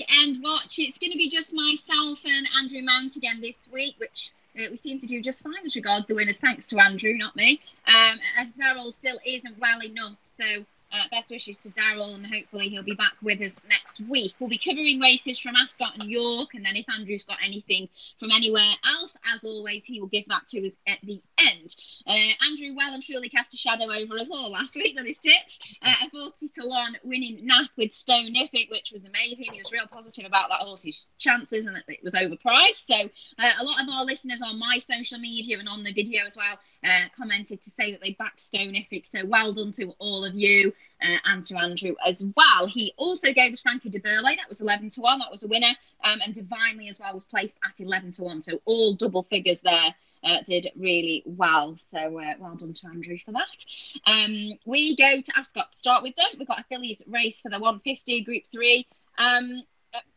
weekend watch. It's going to be just myself and Andrew Mount again this week, which uh, we seem to do just fine as regards the winners, thanks to Andrew, not me. Um, as Daryl still isn't well enough, so uh, best wishes to Daryl, and hopefully he'll be back with us next week. We'll be covering races from Ascot and York, and then if Andrew's got anything from anywhere else, as always, he will give that to us at the end. Uh, Andrew well and truly cast a shadow over us all last week with his tips. Uh, a 40 to 1 winning nap with Stone Nippic, which was amazing. He was real positive about that horse's chances and that it was overpriced. So, uh, a lot of our listeners on my social media and on the video as well uh, commented to say that they backed Stone Nippic. So, well done to all of you uh, and to Andrew as well. He also gave us Frankie de Burle. That was 11 to 1. That was a winner. Um, and Divinely as well was placed at 11 to 1. So all double figures there. Uh, did really well. So uh, well done to Andrew for that. Um, we go to Ascot to start with them. We've got a fillies race for the 150 Group 3. Um,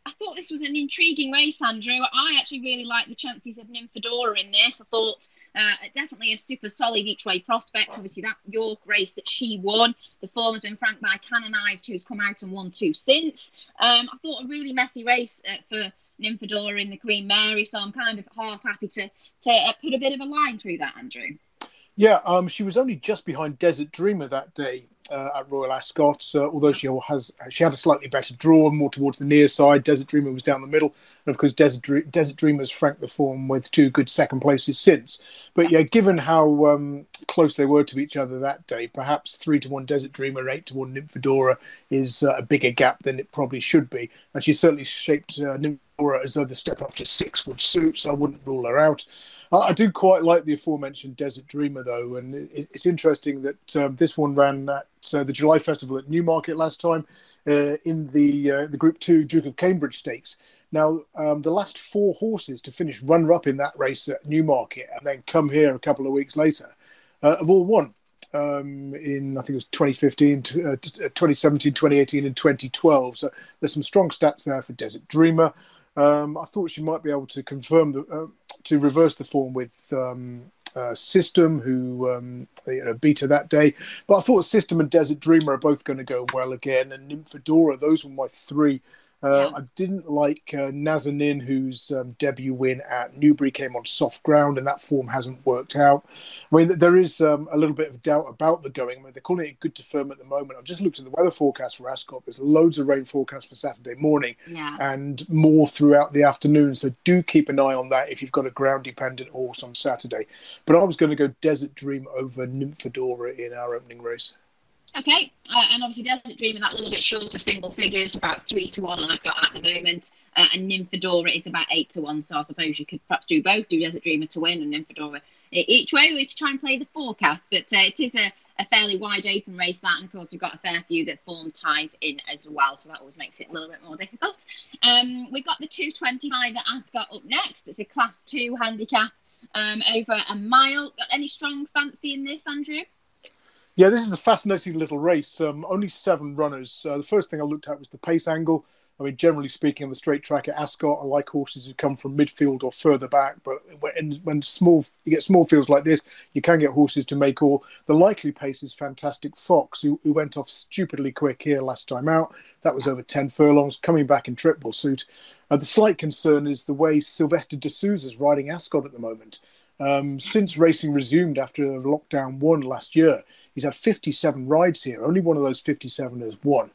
I thought this was an intriguing race, Andrew. I actually really like the chances of Nymphadora in this. I thought uh, definitely a super solid each way prospect. Obviously, that York race that she won, the form has been franked by Canonised, who's come out and won two since. Um, I thought a really messy race uh, for Nymphadora in the Queen Mary, so I'm kind of half happy to, to uh, put a bit of a line through that, Andrew. Yeah, um, she was only just behind Desert Dreamer that day uh, at Royal Ascot. Uh, although she has she had a slightly better draw, more towards the near side. Desert Dreamer was down the middle, and of course Desert, Desert Dreamer's franked the form with two good second places since. But yeah, given how um, close they were to each other that day, perhaps three to one Desert Dreamer, eight to one Nymphadora is uh, a bigger gap than it probably should be, and she certainly shaped uh, Nymphadora as though the step up to six would suit. So I wouldn't rule her out. I, do quite like the aforementioned Desert Dreamer, though, and it, it's interesting that um, this one ran at uh, the July Festival at Newmarket last time uh, in the uh, the Group Two Duke of Cambridge Stakes. Now, um, the last four horses to finish runner up in that race at Newmarket and then come here a couple of weeks later uh, have all won. Um, in I think it was 2015, uh, 2017, 2018, and 2012. So there's some strong stats there for Desert Dreamer. Um, I thought she might be able to confirm the, uh, to reverse the form with um, uh, System, who um, you know, beat her that day. But I thought System and Desert Dreamer are both going to go well again, and Nymphadora. Those were my three uh, yeah. I didn't like uh, Nazanin, whose um, debut win at Newbury came on soft ground, and that form hasn't worked out. I mean, there is um, a little bit of doubt about the going. I mean, they're calling it good to firm at the moment. I've just looked at the weather forecast for Ascot. There's loads of rain forecast for Saturday morning yeah. and more throughout the afternoon. So do keep an eye on that if you've got a ground dependent horse on Saturday. But I was going to go Desert Dream over Nymphadora in our opening race. Okay, uh, and obviously Desert Dream that little bit shorter single figures, about three to one I've got at the moment, uh, and Nymphadora is about eight to one. So I suppose you could perhaps do both, do Desert Dreamer to win and Nymphadora each way. We could try and play the forecast, but uh, it is a, a, fairly wide open race that, and of course we've got a fair few that form ties in as well, so that always makes it a little bit more difficult. Um, we've got the 225 at Ascot up next. It's a Class Two handicap um, over a mile. Got any strong fancy in this, Andrew? Yeah, this is a fascinating little race. Um, only seven runners. Uh, the first thing I looked at was the pace angle. I mean, generally speaking, on the straight track at Ascot, I like horses who come from midfield or further back. But when, when small, you get small fields like this, you can get horses to make all. The likely pace is Fantastic Fox, who, who went off stupidly quick here last time out. That was over 10 furlongs, coming back in triple suit. Uh, the slight concern is the way Silvestre de is riding Ascot at the moment. Um, since racing resumed after lockdown one last year, He's had 57 rides here. Only one of those 57 has won.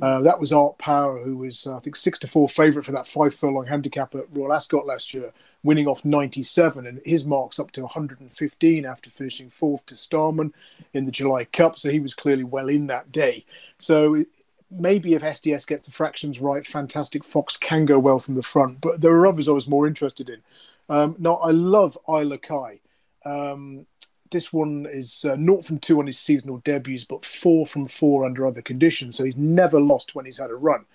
Uh, that was Art Power, who was, uh, I think, six to four favourite for that five furlong handicap at Royal Ascot last year, winning off 97, and his marks up to 115 after finishing fourth to Starman in the July Cup. So he was clearly well in that day. So maybe if SDS gets the fractions right, Fantastic Fox can go well from the front. But there are others I was more interested in. Um, now I love Isla Kai. Um, this one is uh, not from two on his seasonal debuts, but four from four under other conditions. So he's never lost when he's had a run.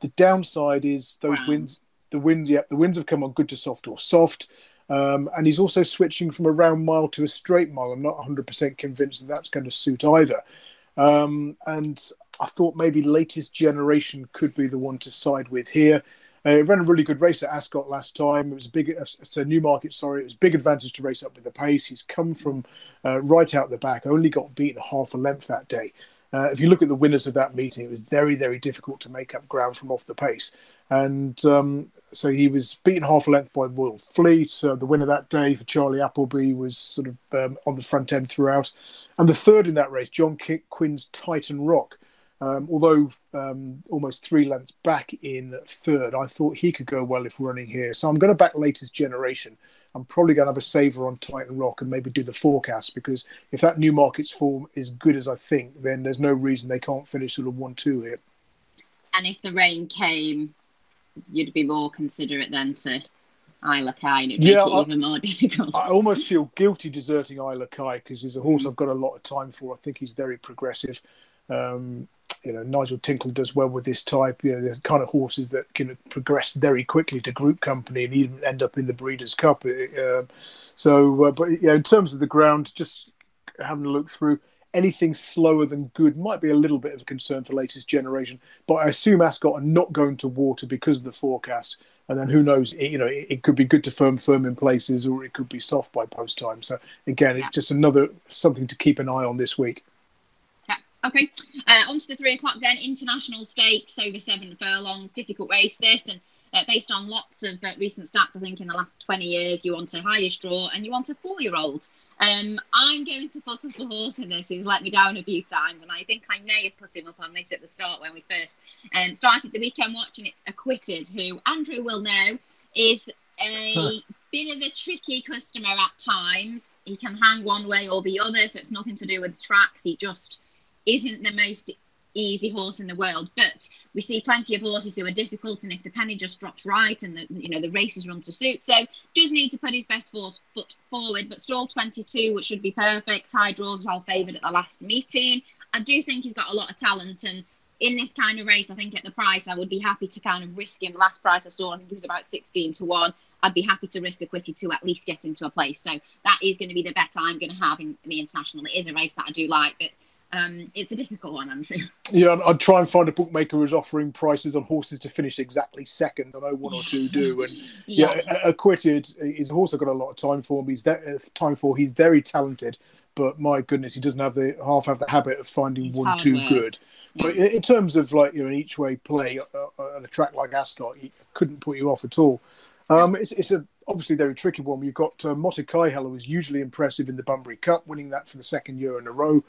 The downside is those wow. wins. The winds, yeah, the winds have come on good to soft or soft. Um, and he's also switching from a round mile to a straight mile. I'm not 100% convinced that that's going to suit either. Um, and I thought maybe latest generation could be the one to side with here. Uh, ran a really good race at Ascot last time. It was a big, it's a Newmarket, sorry. It was a big advantage to race up with the pace. He's come from uh, right out the back, only got beaten half a length that day. Uh, if you look at the winners of that meeting, it was very, very difficult to make up ground from off the pace. And um, so he was beaten half a length by Royal Fleet. Uh, the winner that day for Charlie Appleby was sort of um, on the front end throughout. And the third in that race, John Quinn's Titan Rock. Um, although um, almost three lengths back in third, I thought he could go well if running here. So I'm going to back latest generation. I'm probably going to have a saver on Titan Rock and maybe do the forecast because if that Newmarket's form is good as I think, then there's no reason they can't finish sort of one two here. And if the rain came, you'd be more considerate then to Isla Kai, and it'd yeah, make it I, even more difficult. I almost feel guilty deserting Isla Kai because he's a horse. I've got a lot of time for. I think he's very progressive. Um, you know, Nigel Tinkler does well with this type. You know, the kind of horses that can progress very quickly to Group Company and even end up in the Breeders' Cup. Uh, so, uh, but yeah, in terms of the ground, just having a look through, anything slower than good might be a little bit of a concern for latest generation. But I assume Ascot are not going to water because of the forecast. And then who knows? It, you know, it, it, could be good to firm firm in places, or it could be soft by post time. So again, it's just another something to keep an eye on this week. Okay, uh, on to the three o'clock then. International stakes over seven furlongs. Difficult race this, and uh, based on lots of uh, recent stats, I think in the last 20 years, you want a highest draw and you want a four year old. Um, I'm going to put up a horse in this who's let me down a few times, and I think I may have put him up on this at the start when we first um, started the weekend watching it. Acquitted, who Andrew will know is a huh. bit of a tricky customer at times. He can hang one way or the other, so it's nothing to do with tracks. He just isn't the most easy horse in the world, but we see plenty of horses who are difficult, and if the penny just drops right and the you know the races run to suit, so does need to put his best force foot forward. But stall 22, which should be perfect. High draws well favoured at the last meeting. I do think he's got a lot of talent, and in this kind of race, I think at the price, I would be happy to kind of risk him. Last price I saw, I think was about 16 to one. I'd be happy to risk Acquitted to at least get into a place. So that is going to be the bet I'm going to have in, in the international. It is a race that I do like, but um, it's a difficult one, Andrew. Yeah, I'd try and find a bookmaker who's offering prices on horses to finish exactly second. I know one or two do, and yeah, yeah acquitted. He's a horse I've got a lot of time for. He's there, uh, time for. He's very talented, but my goodness, he doesn't have the half have the habit of finding one too good. Yeah. But in terms of like you know an each way play uh, uh, on a track like Ascot, he couldn't put you off at all. Um, it's, it's a obviously very tricky one. You've got uh, Motakhayyel who is usually impressive in the Bunbury Cup, winning that for the second year in a row.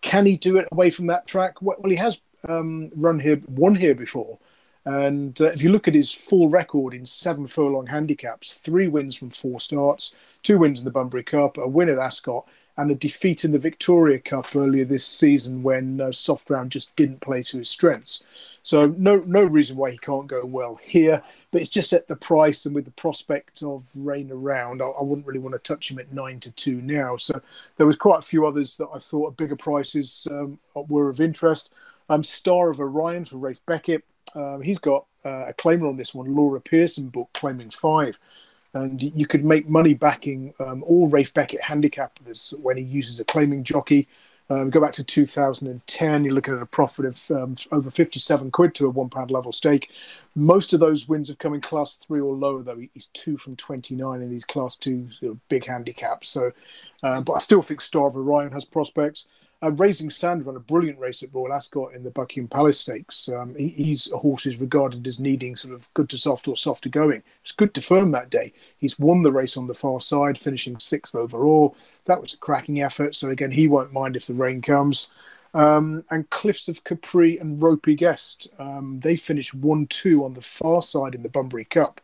Can he do it away from that track? Well, he has um, run here, won here before. And uh, if you look at his full record in seven furlong handicaps, three wins from four starts, two wins in the Bunbury Cup, a win at Ascot, and a defeat in the Victoria Cup earlier this season when uh, soft ground just didn't play to his strengths. So no no reason why he can't go well here, but it's just at the price and with the prospect of rain around, I, I wouldn't really want to touch him at nine to two now. So there was quite a few others that I thought at bigger prices um, were of interest. Um, Star of Orion for Ralph Beckett. Um, he's got uh, a claimer on this one, Laura Pearson book claiming five and you could make money backing um, all Ralph Beckett handicappers when he uses a claiming jockey. Um, go back to 2010, you're looking at a profit of um, over 57 quid to a one pound level stake. Most of those wins have come in class three or lower, though. He's two from 29 in these class two big handicaps. So, uh, but I still think Star of Orion has prospects. Uh, Raising Sand ran a brilliant race at Royal Ascot in the Buckingham Palace Stakes. Um, he, he's a horse who's regarded as needing sort of good to soft or soft to going. It's good to firm that day. He's won the race on the far side, finishing sixth overall. That was a cracking effort. So again, he won't mind if the rain comes. Um, and Cliffs of Capri and Ropey Guest, um, they finished 1 2 on the far side in the Bunbury Cup.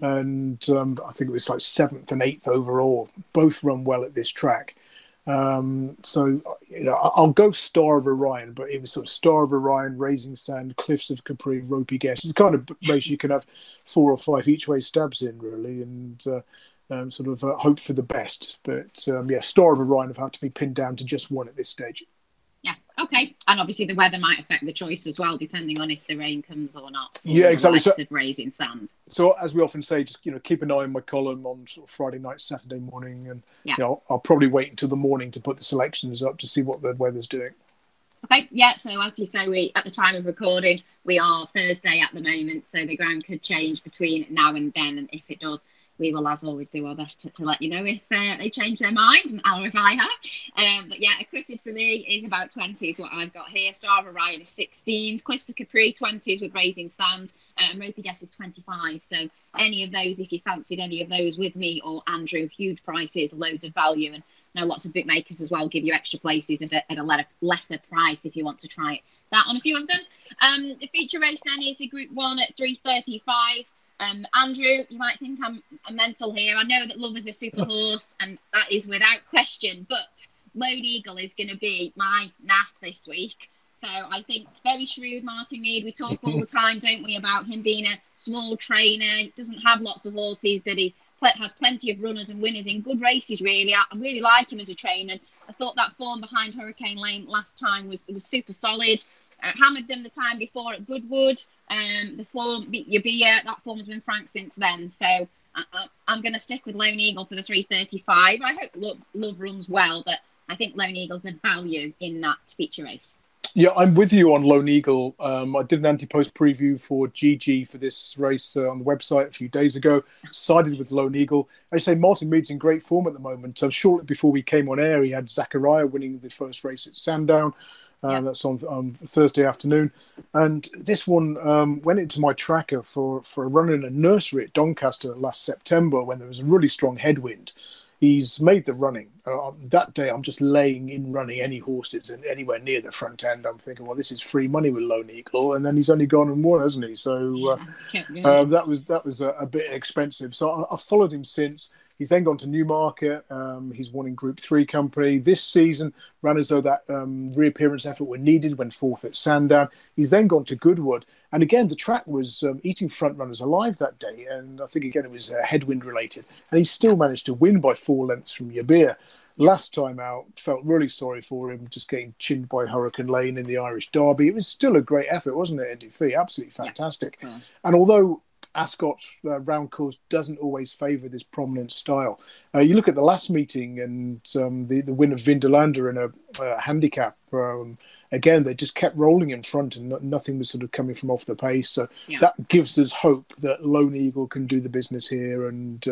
And um, I think it was like seventh and eighth overall. Both run well at this track. Um, so you know, I'll go Star of Orion, but it was sort of Star of Orion, Raising Sand, Cliffs of Capri, Ropey Guest. It's the kind of race you can have four or five each way stabs in, really, and uh, um, sort of uh, hope for the best. But um, yeah, Star of Orion have had to be pinned down to just one at this stage. Okay. And obviously the weather might affect the choice as well, depending on if the rain comes or not. Yeah, exactly. So raising sand. So as we often say, just you know, keep an eye on my column on sort of Friday night, Saturday morning, and yeah. you know, I'll probably wait until the morning to put the selections up to see what the weather's doing. Okay, yeah. So as you say, we at the time of recording, we are Thursday at the moment, so the ground could change between now and then, and if it does, we will, as always, do our best to, to let you know if uh, they change their mind and or if I have. Um, but yeah, acquitted for me is about 20 is what I've got here. Star of Orion is 16s, Cliffs of Capri 20s with Raising Sands, uh, and Ropey Guest is 25. So any of those, if you fancied any of those with me or Andrew, huge prices, loads of value, and know lots of bookmakers as well give you extra places at a, at a lesser price if you want to try that on a few of them. Um, the feature race then is a Group One at 3:35. Um, Andrew, you might think I'm a mental here. I know that Love is a super horse, and that is without question. But Lone Eagle is going to be my nap this week. So I think very shrewd Martyn Meade. We talk all the time, don't we, about him being a small trainer. Doesn't have lots of horses, but he has plenty of runners and winners in good races. Really, I really like him as a trainer. I thought that form behind Hurricane Lane last time was was super solid. Uh, hammered them the time before at Goodwood. Um, the form beat Yibir. That form has been frank since then. So I, am going to stick with Lone Eagle for the 335. I hope Love, Love runs well, but I think Lone Eagle's the value in that feature race. Yeah, I'm with you on Lone Eagle. Um, I did an anti-post preview for GG for this race uh, on the website a few days ago. Sided with Lone Eagle. I say Martyn Meade's in great form at the moment. So shortly before we came on air, he had Zechariah winning the first race at Sandown. Uh, yeah. That's on, on Thursday afternoon, and this one um, went into my tracker for for a run in a nursery at Doncaster last September when there was a really strong headwind he's made the running. Uh, that day, I'm just laying in running any horses and anywhere near the front end. I'm thinking, well, this is free money with Lone Eagle, and then he's only gone and won, hasn't he? So uh, uh, that was that was a, a bit expensive. So I, have followed him since. He's then gone to Newmarket. Um, he's won in Group Three company this season. Ran as though that um, reappearance effort were needed. Went fourth at Sandown. He's then gone to Goodwood, and again the track was um, eating front runners alive that day. And I think again it was uh, headwind related, and he still managed to win by four lengths from Yibir. Last time out, felt really sorry for him, just getting chinned by Hurricane Lane in the Irish Derby. It was still a great effort, wasn't it, Andy Fee? Absolutely fantastic. Yeah. And although Ascot uh, round course doesn't always favour this prominent style. Uh, you look at the last meeting and um, the the win of Vindolanda in a uh, handicap. Um, again, they just kept rolling in front and no, nothing was sort of coming from off the pace. So yeah. that gives us hope that Lone Eagle can do the business here and.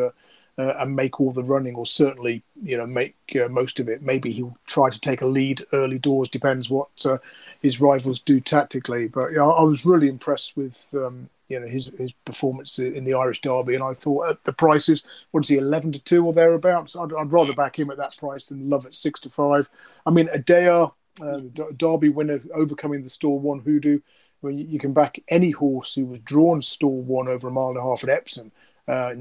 Uh, uh, and make all the running, or certainly, you know, make uh, most of it. Maybe he'll try to take a lead early doors. Depends what his rivals do tactically. But I was really impressed with um, you know his his performance in the Irish Derby, and I thought at the prices, what is he, eleven to two or thereabouts? I'd, I'd rather back him at that price than Love at six to five. I mean, Adayar, uh, the Derby winner, overcoming the Stall One Hoodoo. Mean, you can back any horse who was drawn Stall One over a mile and a half at Epsom. Uh,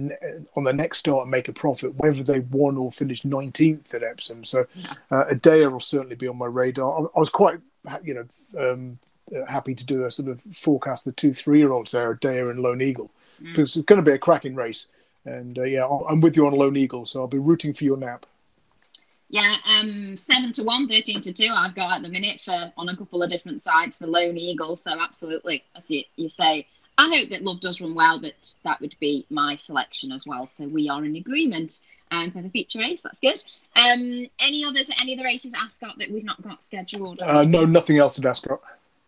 on the next start and make a profit, whether they won or finished 19th at Epsom. So, uh, Adayar will certainly be on my radar. I, I was quite, you know, um, uh, happy to do a sort of forecast the two three year olds there, Dare and Lone Eagle, mm. because it's going to be a cracking race. And uh, yeah, I'm with you on Lone Eagle, so I'll be rooting for your nap. Yeah, um, seven to one, 13 to two. I've got at the minute for on a couple of different sides for Lone Eagle. So absolutely, as you, you say, I hope that Love does run well, but that would be my selection as well. So we are in agreement um, for the feature race. That's good. Um, any others? Any of the races Ascot that we've not got scheduled? Uh, no, nothing else at Ascot.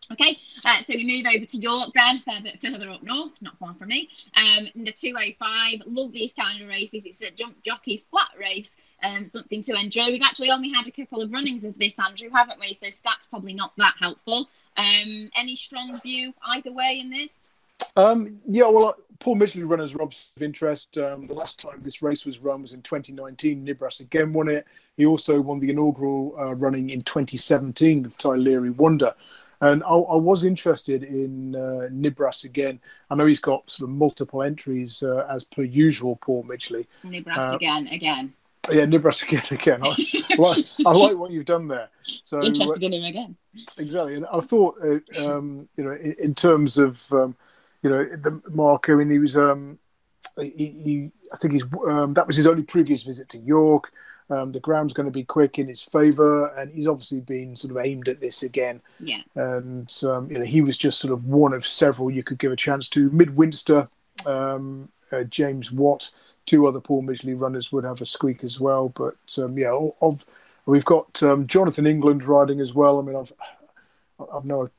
Okay, uh, so we move over to York then, a bit further up north, not far from me. Um, the 205, love these kind of races. It's a jump jockey's flat race, um, something to enjoy. We've actually only had a couple of runnings of this, Andrew, haven't we? So stats probably not that helpful. Um, any strong view either way in this? Um, yeah, well, uh, Paul Midgley runners are obviously of interest. Um, the last time this race was run was in 2019. Nibras again won it. He also won the inaugural uh, running in 2017 with Tylery Wonder. And I, I was interested in uh, Nibras again. I know he's got sort of multiple entries uh, as per usual, Paul Midgley. Nibras uh, again, again. Yeah, Nibras again, again. I, like, I like what you've done there. So interested in him again. Exactly, and I thought, uh, um, you know, in, in terms of, um, you know, the marker, I mean, he was, um, he, he, I think he's, um, that was his only previous visit to York. Um, the ground's going to be quick in his favour, and he's obviously been sort of aimed at this again. Yeah. And um, you know, he was just sort of one of several you could give a chance to. Midwinster, um, uh, James Watt, two other Paul Midgley runners would have a squeak as well. But um, yeah, of, we've got um, Jonathan England riding as well. I mean, I've I've no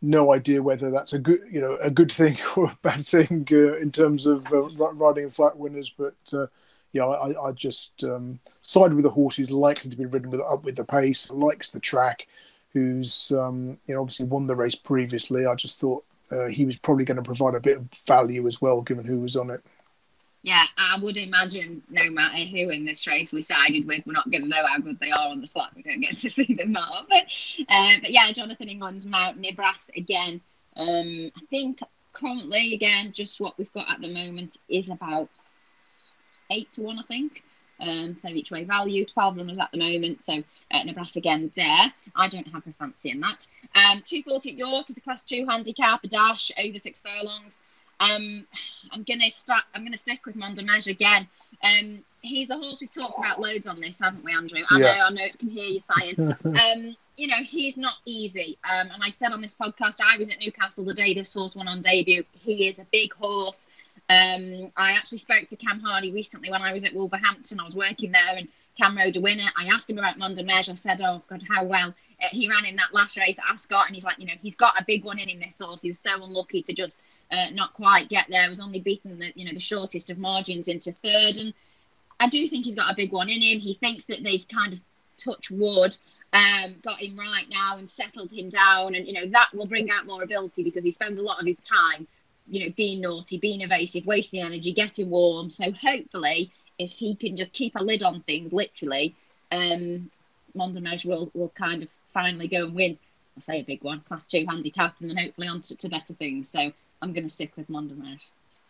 no idea whether that's a good, you know, a good thing or a bad thing uh, in terms of uh, riding in flat winners. But uh, yeah, I, I just um, side with the horse who's likely to be ridden with up with the pace, likes the track, who's um, you know obviously won the race previously. I just thought uh, he was probably going to provide a bit of value as well, given who was on it. Yeah, I would imagine no matter who in this race we sided with, we're not going to know how good they are on the flat. We don't get to see them out. But, uh, but yeah, Jonathan England's Mount Nibras again. Um, I think currently, again, just what we've got at the moment is about eight to one, I think. Um, so each way value, 12 runners at the moment. So uh, Nibras again there. I don't have a fancy in that. Um, 240 at York is a class two handicap, a dash over six furlongs. Um, I'm gonna start. I'm gonna stick with Mondomage again. Um, he's a horse we've talked about loads on this, haven't we, Andrew? I yeah. know. I know. I can hear you sighing. um, you know, he's not easy. Um, and I said on this podcast, I was at Newcastle the day this horse won on debut. He is a big horse. Um, I actually spoke to Cam Hardy recently when I was at Wolverhampton. I was working there and Cam rode a winner. I asked him about Mondomage. I said, oh, God, how well uh, he ran in that last race at Ascot. And he's like, you know, he's got a big one in him, this horse. He was so unlucky to just uh, not quite get there. He was only beaten the, you know, the shortest of margins into third. And I do think he's got a big one in him. He thinks that they've kind of touched wood um, got him right now and settled him down. And, you know, that will bring out more ability because he spends a lot of his time you know, being naughty, being evasive, wasting energy, getting warm. So hopefully, if he can just keep a lid on things, literally, um, Mondomage will will kind of finally go and win. I say a big one, class two handicap, and then hopefully on to, to better things. So I'm going to stick with Mondomage.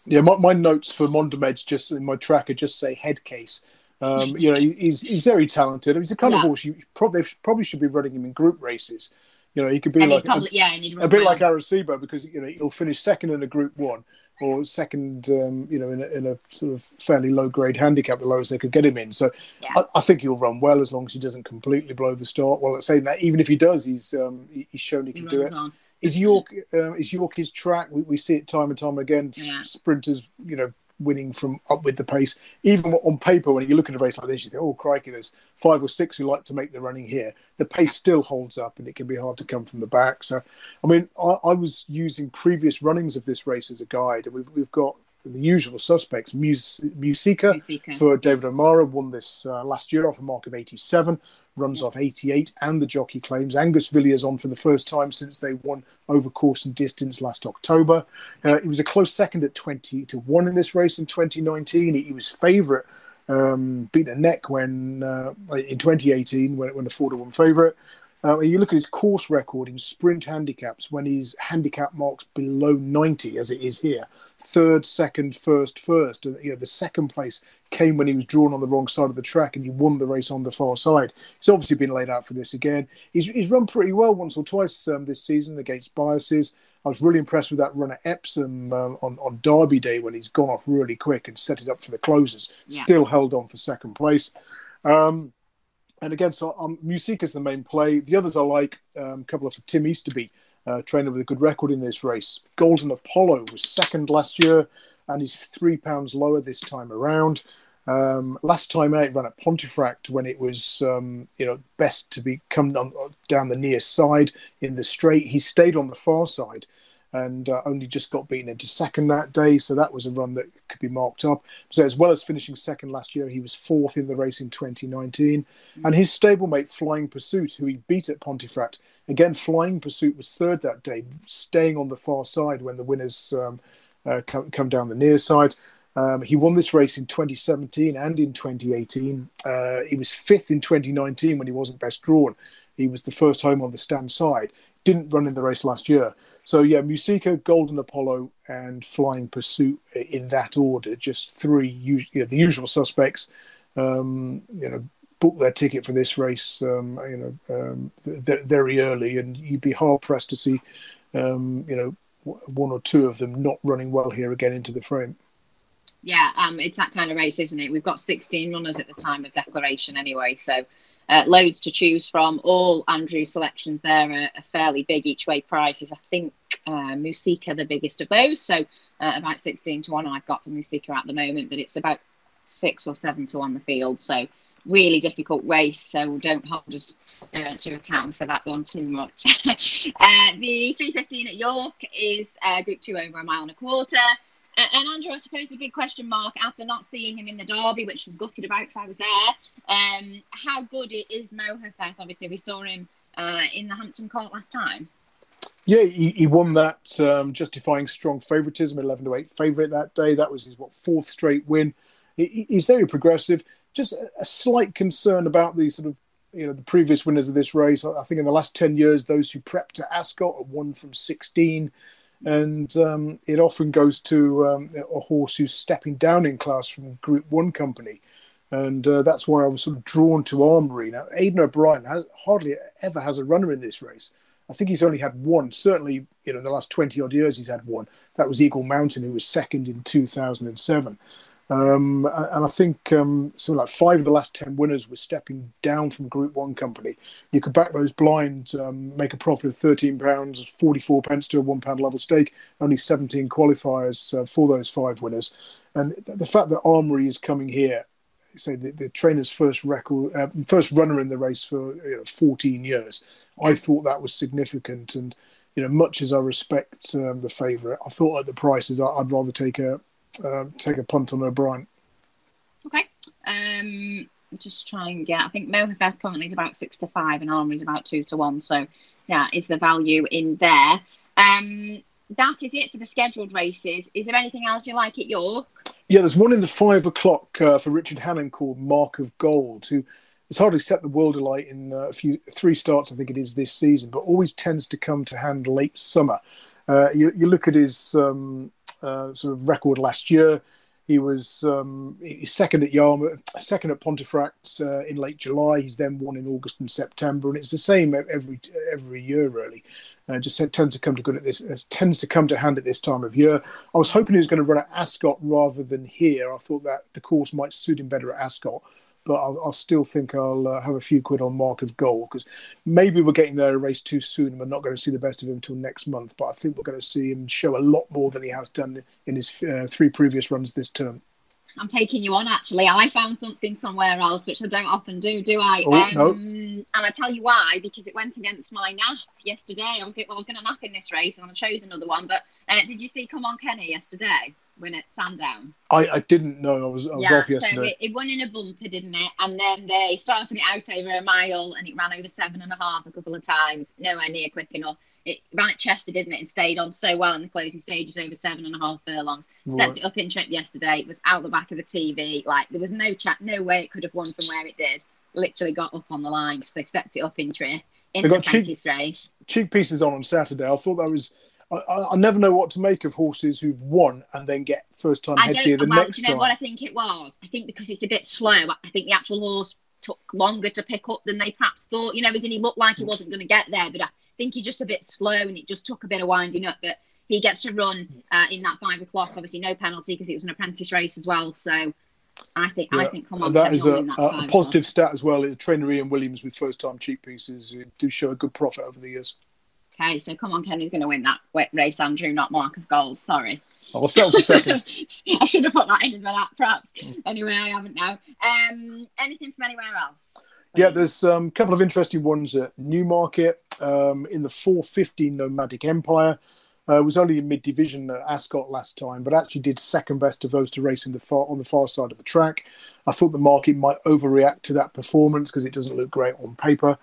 Yeah, my, my notes for Mondomage just in my tracker just say head case. Um, you know, he's he's very talented. He's the kind yeah. of horse you probably probably should be running him in group races. You know, he could be and like probably, a, yeah, a bit like Arecibo because you know he'll finish second in a Group One or second, um, you know, in a, in a, sort of fairly low grade handicap, the lowest they could get him in. So yeah. I, I, think he'll run well as long as he doesn't completely blow the start. Well, saying that, even if he does, he's um, he's shown he can he do it. On. Is York uh, is York his track? We, we see it time and time again. Yeah. Sprinters, you know, winning from up with the pace. Even on paper, when you look at a race like this, you think, oh, crikey, there's five or six who like to make the running here. The pace still holds up and it can be hard to come from the back. So, I mean, I, I was using previous runnings of this race as a guide, and we've, we've got the usual suspects. Mus- Muscika, Muscika, for David O'Meara won this uh, last year off a mark of 87, runs yeah. off 88, and the jockey claims. Angus Villiers on for the first time since they won over course and distance last October. Uh, he was a close second at 20 to 1 in this race in 2019. He, he was favourite. Um, beat a neck when uh, in 2018 when, when the four to one favourite. Uh, you look at his course record in sprint handicaps when his handicap marks below 90, as it is here. Third, second, first, first. And, you know, the second place came when he was drawn on the wrong side of the track and he won the race on the far side. He's obviously been laid out for this again. He's, he's run pretty well once or twice um, this season against biases. I was really impressed with that run at Epsom um, on, on Derby Day when he's gone off really quick and set it up for the closers. Yeah. Still held on for second place. Um, and again, so um, Music is the main play. The others are like um, a couple of Tim Easterby, uh, trainer with a good record in this race. Golden Apollo was second last year, and he's three pounds lower this time around. Um, last time out, ran at Pontefract when it was, um, you know, best to be come down, down the near side in the straight. He stayed on the far side, and uh, only just got beaten into second that day. So that was a run that could be marked up. So as well as finishing second last year, he was fourth in the race in 2019. Mm-hmm. And his stablemate Flying Pursuit, who he beat at Pontefract, again Flying Pursuit was third that day, staying on the far side when the winners um, uh, come, come down the near side. Um, he won this race in 2017 and in 2018. Uh, he was fifth in 2019 when he wasn't best drawn. He was the first home on the stand side didn't run in the race last year. So yeah, Muscika, Golden Apollo, and Flying Pursuit in that order. Just three, you know, the usual suspects. Um, you know, book their ticket for this race. Um, you know, um, th- very early, and you'd be hard pressed to see, um, you know, one or two of them not running well here again into the frame. Yeah, um, it's that kind of race, isn't it? We've got 16 runners at the time of declaration anyway, so uh, loads to choose from. All Andrew's selections there are, are fairly big each way prices. I think uh, Muscika the biggest of those, so uh, about 16 to 1 I've got for Muscika at the moment, but it's about six or seven to one the field. So really difficult race, so don't hold us uh, to account for that one too much. uh, the 315 at York is uh, Group 2 over a mile and a quarter. And Andrew, I suppose the big question mark after not seeing him in the Derby, which was gutted about because I was there, um, how good is Mohaafeth? Obviously, we saw him uh, in the Hampton Court last time. Yeah, he, he won that, um, justifying strong favouritism, 11 to 8 favourite that day. That was his what fourth straight win. He, he's very progressive just a, slight concern about the sort of you know the previous winners of this race. I think in the last ten years, those who prepped at Ascot won from sixteen, and um, it often goes to um, a horse who's stepping down in class from Group One company, and uh, that's why I was sort of drawn to Armory. Now, Aidan O'Brien has, hardly ever has a runner in this race. I think he's only had one. Certainly, you know, in the last twenty odd years, he's had one. That was Eagle Mountain, who was second in two thousand and seven. Um, and I think um, something like five of the last 10 winners were stepping down from Group 1 company. You could back those blind, um, make a profit of £13, 44 pence to a £1 level stake, only 17 qualifiers uh, for those five winners. And the fact that Armory is coming here, say the, the trainer's first record, uh, first runner in the race for you know, 14 years, I thought that was significant. And you know, much as I respect um, the favourite, I thought at the prices, I'd rather take a uh, take a punt on O'Brien. Okay. Um, just try and get. I think Mohaafeth currently is about six to five, and Armour is about two to one. So, yeah, is the value in there? Um, that is it for the scheduled races. Is there anything else you like at York? Yeah, there's one in the five o'clock uh, for Richard Hannon called Mark of Gold, who has hardly set the world alight in uh, a few three starts, I think it is this season, but always tends to come to hand late summer. Uh, you, you, look at his um, uh, sort of record last year. He was um, second at Yarmouth, second at Pontefract uh, in late July. He's then won in August and September, and it's the same every every year really. Uh, just tends to come to good at this. Uh, tends to come to hand at this time of year. I was hoping he was going to run at Ascot rather than here. I thought that the course might suit him better at Ascot but I'll, I'll still think I'll uh, have a few quid on Mark of Gold because maybe we're getting there a race too soon and we're not going to see the best of him until next month. But I think we're going to see him show a lot more than he has done in his uh, three previous runs this term. I'm taking you on actually. I found something somewhere else, which I don't often do, do I? Oh, um, no. And I tell you why, because it went against my nap yesterday. I was, well, I was going to nap in this race and I chose another one. But uh, did you see Come On Kenny yesterday? Win at Sandown. I, I didn't know. I was, I was yeah, off yesterday. So it, it, won in a bumper, didn't it? And then they started it out over a mile and it ran over seven and a half a couple of times. Nowhere near quick enough. It ran at Chester, didn't it? And stayed on so well in the closing stages over seven and a half furlongs. Stepped right. it up in trip yesterday. It was out the back of the TV. Like there was no chat, no way it could have won from where it did. Literally got up on the line because they stepped it up in trip in they the got cheek, race. Cheek pieces on on Saturday. I thought that was I, I, never know what to make of horses who've won and then get first time head gear the well, next you know time. what I think it was? I think because it's a bit slow. I think the actual horse took longer to pick up than they perhaps thought. You know, as in he looked like he wasn't going to get there, but I think he's just a bit slow and it just took a bit of winding up. But he gets to run uh, in that five o'clock. Obviously, no penalty because it was an apprentice race as well. So. I think yeah. I think come on. that is a, a positive stat as well. Trainer Ian Williams with first time cheek pieces do show a good profit over the years. Okay, so come on, Kenny's going to win that race, Andrew, not Mark of Gold. Sorry. I'll settle for second. I should have put that in as well, perhaps. Anyway, I haven't now. Um, anything from anywhere else? Yeah, there's a um, couple of interesting ones at Newmarket um, in the 450 Nomadic Empire. Uh, was only in mid division at Ascot last time, but actually did second best of those to race in the far, on the far side of the track. I thought the market might overreact to that performance because it doesn't look great on paper.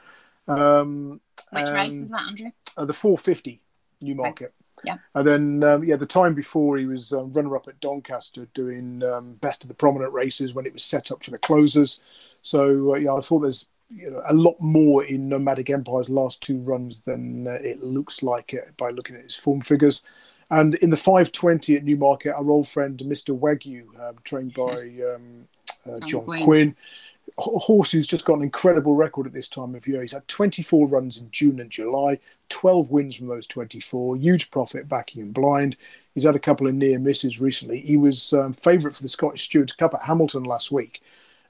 Um, Which race is that, Andrew? uh, the 450 Newmarket. Okay. Yeah. And then, um, yeah, the time before he was um, runner up at Doncaster doing um, best of the prominent races when it was set up for the closers. So, uh, yeah, I thought there's you know, a lot more in Nomadic Empire's last two runs than uh, it looks like it by looking at his form figures. And in the 520 at Newmarket, our old friend Mr. Wagyu, um, trained by um, uh, John Quinn. Quinn horse who's just got an incredible record at this time of year. He's had 24 runs in June and July, 12 wins from those 24, huge profit backing him blind. He's had a couple of near misses recently. He was um, favourite for the Scottish Stewards Cup at Hamilton last week.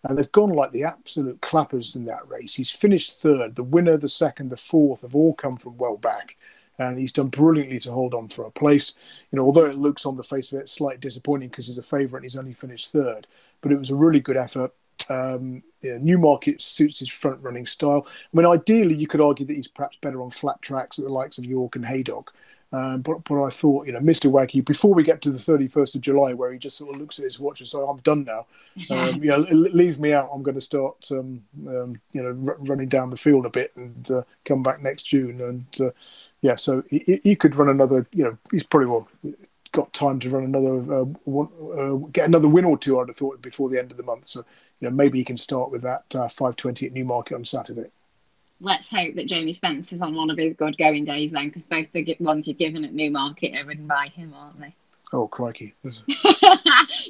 And they've gone like the absolute clappers in that race. He's finished third. The winner, the second, the fourth have all come from well back. And he's done brilliantly to hold on for a place. You know, although it looks on the face of it slightly disappointing because he's a favourite and he's only finished third. But it was a really good effort um, yeah, Newmarket suits his front running style. I mean, ideally, you could argue that he's perhaps better on flat tracks at the likes of York and Haydock. Um, but, but I thought, you know, Mr. Wagyu, before we get to the 31st of July, where he just sort of looks at his watch and says, I'm done now. Um, you know, leave me out. I'm going to start, um, um, you know, r- running down the field a bit and uh, come back next June. And uh, yeah, so he, he, could run another, you know, he's probably well, got time to run another, uh, one, uh, get another win or two, I'd have thought, before the end of the month. So, you know, maybe he can start with that uh, 520 at Newmarket on Saturday let's hope that Jamie Spencer is on one of his good going days then, because both the ones you've given at Newmarket are ridden by him, aren't they? Oh, crikey.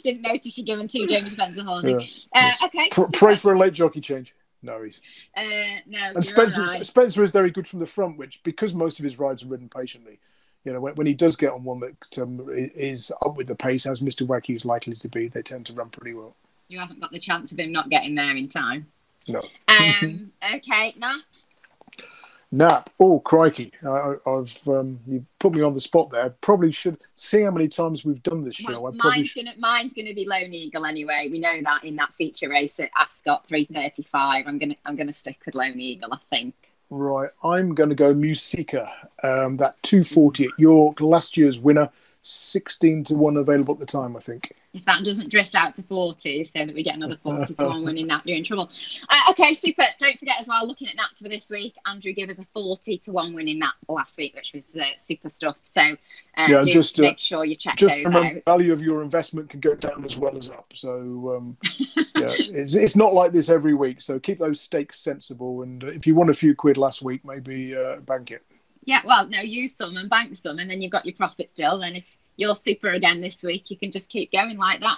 Didn't notice you've given two Jamie Spencer Horney. Yeah, uh, okay. Pr- pray for a late jockey change. No, he's. Uh, no, and Spencer, right. Spencer is very good from the front, which, because most of his rides are ridden patiently, you know, when, when he does get on one that um, is up with the pace, as Mr. Wagyu is likely to be, they tend to run pretty well. You haven't got the chance of him not getting there in time. No. Um, okay, now Nap. Oh, crikey! I, have um, you put me on the spot there. Probably should see how many times we've done this show. Well, mine's gonna mine's gonna be Lone Eagle anyway. We know that in that feature race at Ascot, three thirty five. I'm gonna I'm gonna stick with Lone Eagle. I think. Right, I'm going to go Muscika. Um, that 240 at York, last year's winner, 16 to one available at the time, I think if that doesn't drift out to 40, so that we get another 40 to 1 winning that, you're in trouble. Uh, okay, super. Don't forget as well, looking at naps for this week, Andrew gave us a 40 to 1 winning nap last week, which was uh, super stuff. So uh, yeah, just make sure you check just remember, out. value of your investment can go down as well as up. So um, yeah, it's, it's not like this every week. So keep those stakes sensible. And if you won a few quid last week, maybe uh, bank it. Yeah, well, no, use some and bank some, and then you've got your profit still. Then if you're super again this week, you can just keep going like that.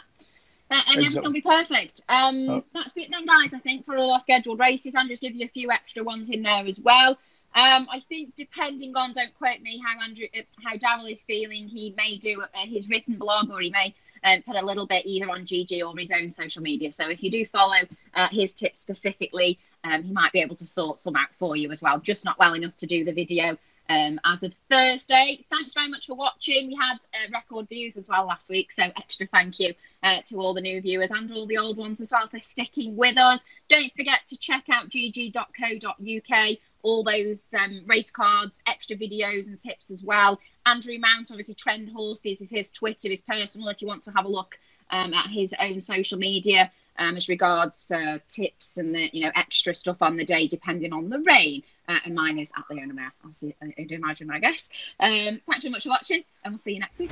And exactly. everything will be perfect. Um, oh. That's it then, guys, I think, for all our scheduled races. And just give you a few extra ones in there as well. Um, I think depending on, don't quote me, how Andrew, uh, how Daryl is feeling, he may do uh, his written blog or he may um, put a little bit either on GG or his own social media. So if you do follow uh, his tips specifically, um, he might be able to sort some out for you as well. Just not well enough to do the video um, as of Thursday. Thanks very much for watching. We had uh, record views as well last week, so extra thank you uh, to all the new viewers and all the old ones as well for sticking with us. Don't forget to check out gg.co.uk, all those um, race cards, extra videos and tips as well. Andrew Mount, obviously, Trend Horses is his Twitter, his personal, if you want to have a look um, at his own social media. Um, as regards uh, tips and the you know extra stuff on the day depending on the rain. Uh, and mine is at Leona Mayor, as you'd imagine, I guess. Um, thanks very much for watching, and we'll see you next week.